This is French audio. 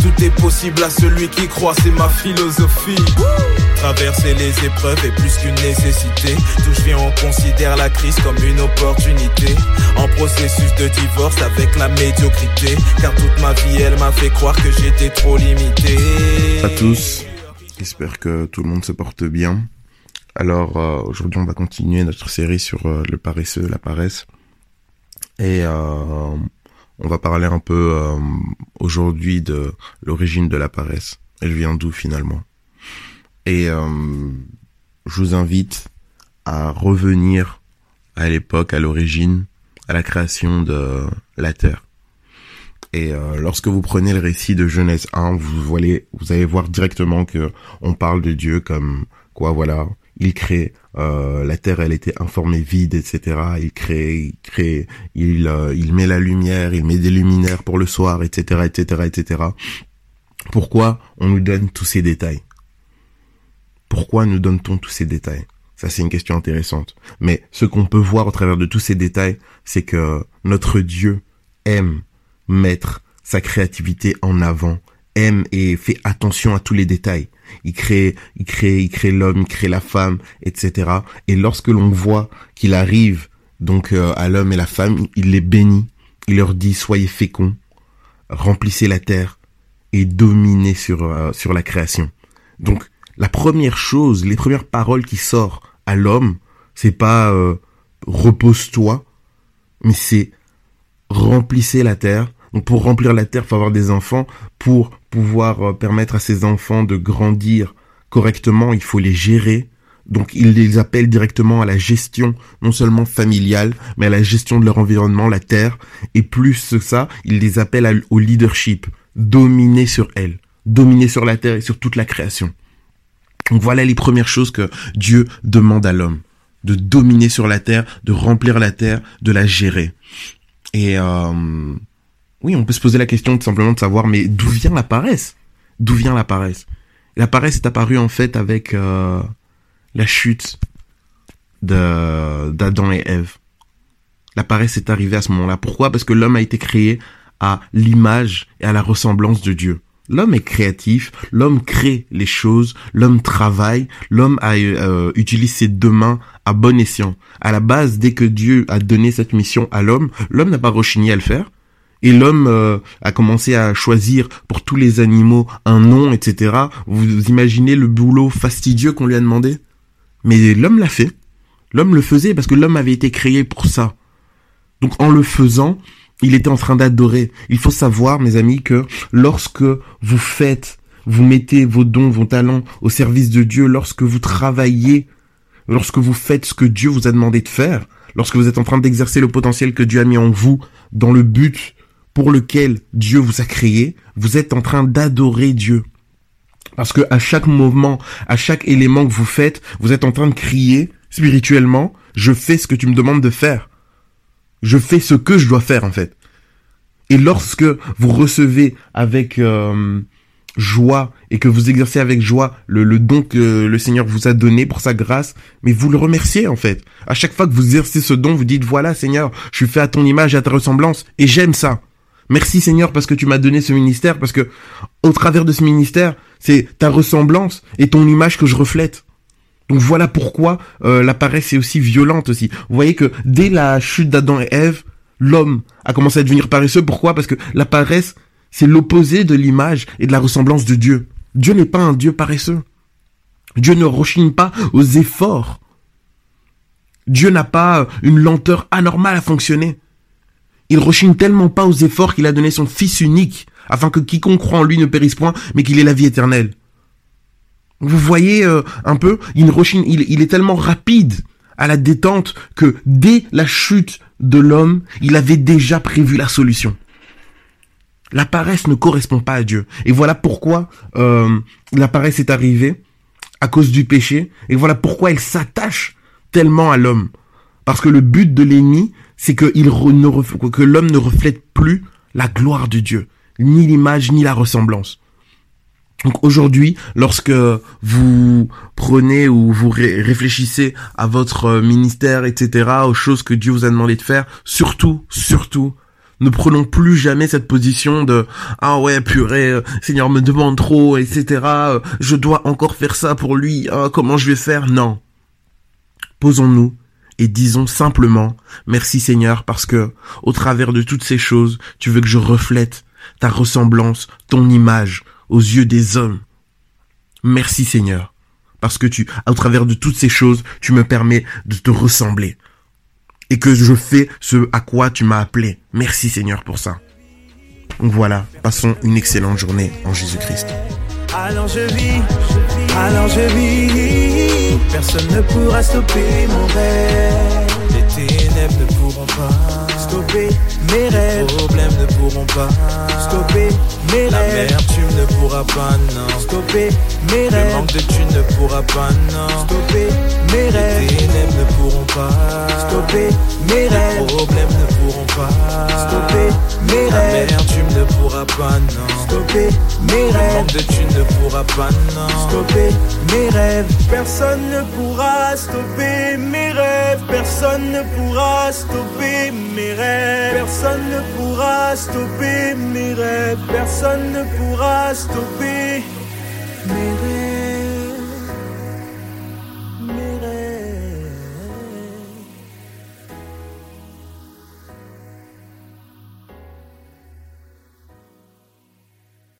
tout est possible à celui qui croit, c'est ma philosophie. Traverser les épreuves est plus qu'une nécessité. D'où je viens, on considère la crise comme une opportunité. En processus de divorce avec la médiocrité. Car toute ma vie, elle m'a fait croire que j'étais trop limité. à tous. J'espère que tout le monde se porte bien. Alors euh, aujourd'hui, on va continuer notre série sur euh, le paresseux, la paresse. Et euh, on va parler un peu euh, aujourd'hui de l'origine de la paresse. Elle vient d'où finalement? Et je vous invite à revenir à l'époque, à l'origine, à la création de la Terre. Et lorsque vous prenez le récit de Genèse 1, vous vous allez voir directement que on parle de Dieu comme quoi, voilà, il crée euh, la terre, elle était informée vide, etc. Il crée, il crée, il euh, il met la lumière, il met des luminaires pour le soir, etc., etc., etc. Pourquoi on nous donne tous ces détails? Pourquoi nous donne-t-on tous ces détails? Ça, c'est une question intéressante. Mais ce qu'on peut voir au travers de tous ces détails, c'est que notre Dieu aime mettre sa créativité en avant, aime et fait attention à tous les détails. Il crée, il crée, il crée l'homme, il crée la femme, etc. Et lorsque l'on voit qu'il arrive donc euh, à l'homme et la femme, il les bénit, il leur dit soyez féconds, remplissez la terre et dominez sur euh, sur la création. Donc la première chose, les premières paroles qui sortent à l'homme, c'est pas euh, repose-toi, mais c'est remplissez la terre. Donc pour remplir la terre, faut avoir des enfants. Pour pouvoir euh, permettre à ces enfants de grandir correctement, il faut les gérer. Donc il les appelle directement à la gestion, non seulement familiale, mais à la gestion de leur environnement, la terre. Et plus que ça, il les appelle au leadership, dominer sur elle, dominer sur la terre et sur toute la création. Donc voilà les premières choses que Dieu demande à l'homme. De dominer sur la terre, de remplir la terre, de la gérer. Et euh, oui, on peut se poser la question tout simplement de savoir, mais d'où vient la paresse? D'où vient la paresse? La paresse est apparue en fait avec euh, la chute de d'Adam et Ève. La paresse est arrivée à ce moment-là. Pourquoi? Parce que l'homme a été créé à l'image et à la ressemblance de Dieu. L'homme est créatif, l'homme crée les choses, l'homme travaille, l'homme euh, utilise ses deux mains à bon escient. À la base, dès que Dieu a donné cette mission à l'homme, l'homme n'a pas rechigné à le faire. Et l'homme euh, a commencé à choisir pour tous les animaux un nom, etc. Vous imaginez le boulot fastidieux qu'on lui a demandé? Mais l'homme l'a fait. L'homme le faisait parce que l'homme avait été créé pour ça. Donc en le faisant, il était en train d'adorer. Il faut savoir, mes amis, que lorsque vous faites, vous mettez vos dons, vos talents au service de Dieu, lorsque vous travaillez, lorsque vous faites ce que Dieu vous a demandé de faire, lorsque vous êtes en train d'exercer le potentiel que Dieu a mis en vous dans le but pour lequel Dieu vous a créé, vous êtes en train d'adorer Dieu. Parce que à chaque mouvement, à chaque élément que vous faites, vous êtes en train de crier spirituellement, je fais ce que tu me demandes de faire. Je fais ce que je dois faire en fait. Et lorsque vous recevez avec euh, joie et que vous exercez avec joie le, le don que le Seigneur vous a donné pour sa grâce, mais vous le remerciez en fait. À chaque fois que vous exercez ce don, vous dites voilà Seigneur, je suis fait à ton image et à ta ressemblance et j'aime ça. Merci Seigneur parce que tu m'as donné ce ministère, parce que au travers de ce ministère, c'est ta ressemblance et ton image que je reflète. Donc voilà pourquoi euh, la paresse est aussi violente aussi. Vous voyez que dès la chute d'Adam et Ève, l'homme a commencé à devenir paresseux. Pourquoi? Parce que la paresse, c'est l'opposé de l'image et de la ressemblance de Dieu. Dieu n'est pas un Dieu paresseux. Dieu ne rechigne pas aux efforts. Dieu n'a pas une lenteur anormale à fonctionner. Il rechigne tellement pas aux efforts qu'il a donné son Fils unique, afin que quiconque croit en lui ne périsse point, mais qu'il ait la vie éternelle. Vous voyez euh, un peu, il, rechigne, il, est tellement rapide à la détente que dès la chute de l'homme, il avait déjà prévu la solution. La paresse ne correspond pas à Dieu. Et voilà pourquoi euh, la paresse est arrivée à cause du péché. Et voilà pourquoi elle s'attache tellement à l'homme. Parce que le but de l'ennemi, c'est que, l'homme ne reflète plus la gloire de Dieu, ni l'image, ni la ressemblance. Donc aujourd'hui, lorsque vous prenez ou vous réfléchissez à votre euh, ministère, etc., aux choses que Dieu vous a demandé de faire, surtout, surtout, ne prenons plus jamais cette position de ah ouais purée euh, Seigneur me demande trop etc euh, je dois encore faire ça pour lui comment je vais faire? Non posons-nous et disons simplement merci Seigneur parce que au travers de toutes ces choses tu veux que je reflète ta ressemblance ton image aux yeux des hommes merci Seigneur parce que tu au travers de toutes ces choses tu me permets de te ressembler et que je fais ce à quoi tu m'as appelé. Merci Seigneur pour ça. Donc voilà, passons une excellente journée en Jésus-Christ. Alors je vis, alors je vis, personne ne pourra stopper mon. Stopper mes rêves. Les problèmes ne pourront pas stopper mes La rêves. La tu ne pourras pas, non. Stopper mes rêves. Le manque de tu ne pourras pas, non. Stopper mes rêves. Les ténèbres ne pourront pas stopper mes rêves. Les problèmes ne pourront pas stopper mes rêves. La tu ne pourras pas, non. Stopper mes rêves. De tu ne pourras pas, non. Stopper mes rêves. Personne ne pourra stopper mes rêves. Personne ne pourra stopper mes rêves. Personne ne pourra stopper mes rêves. Personne ne pourra stopper.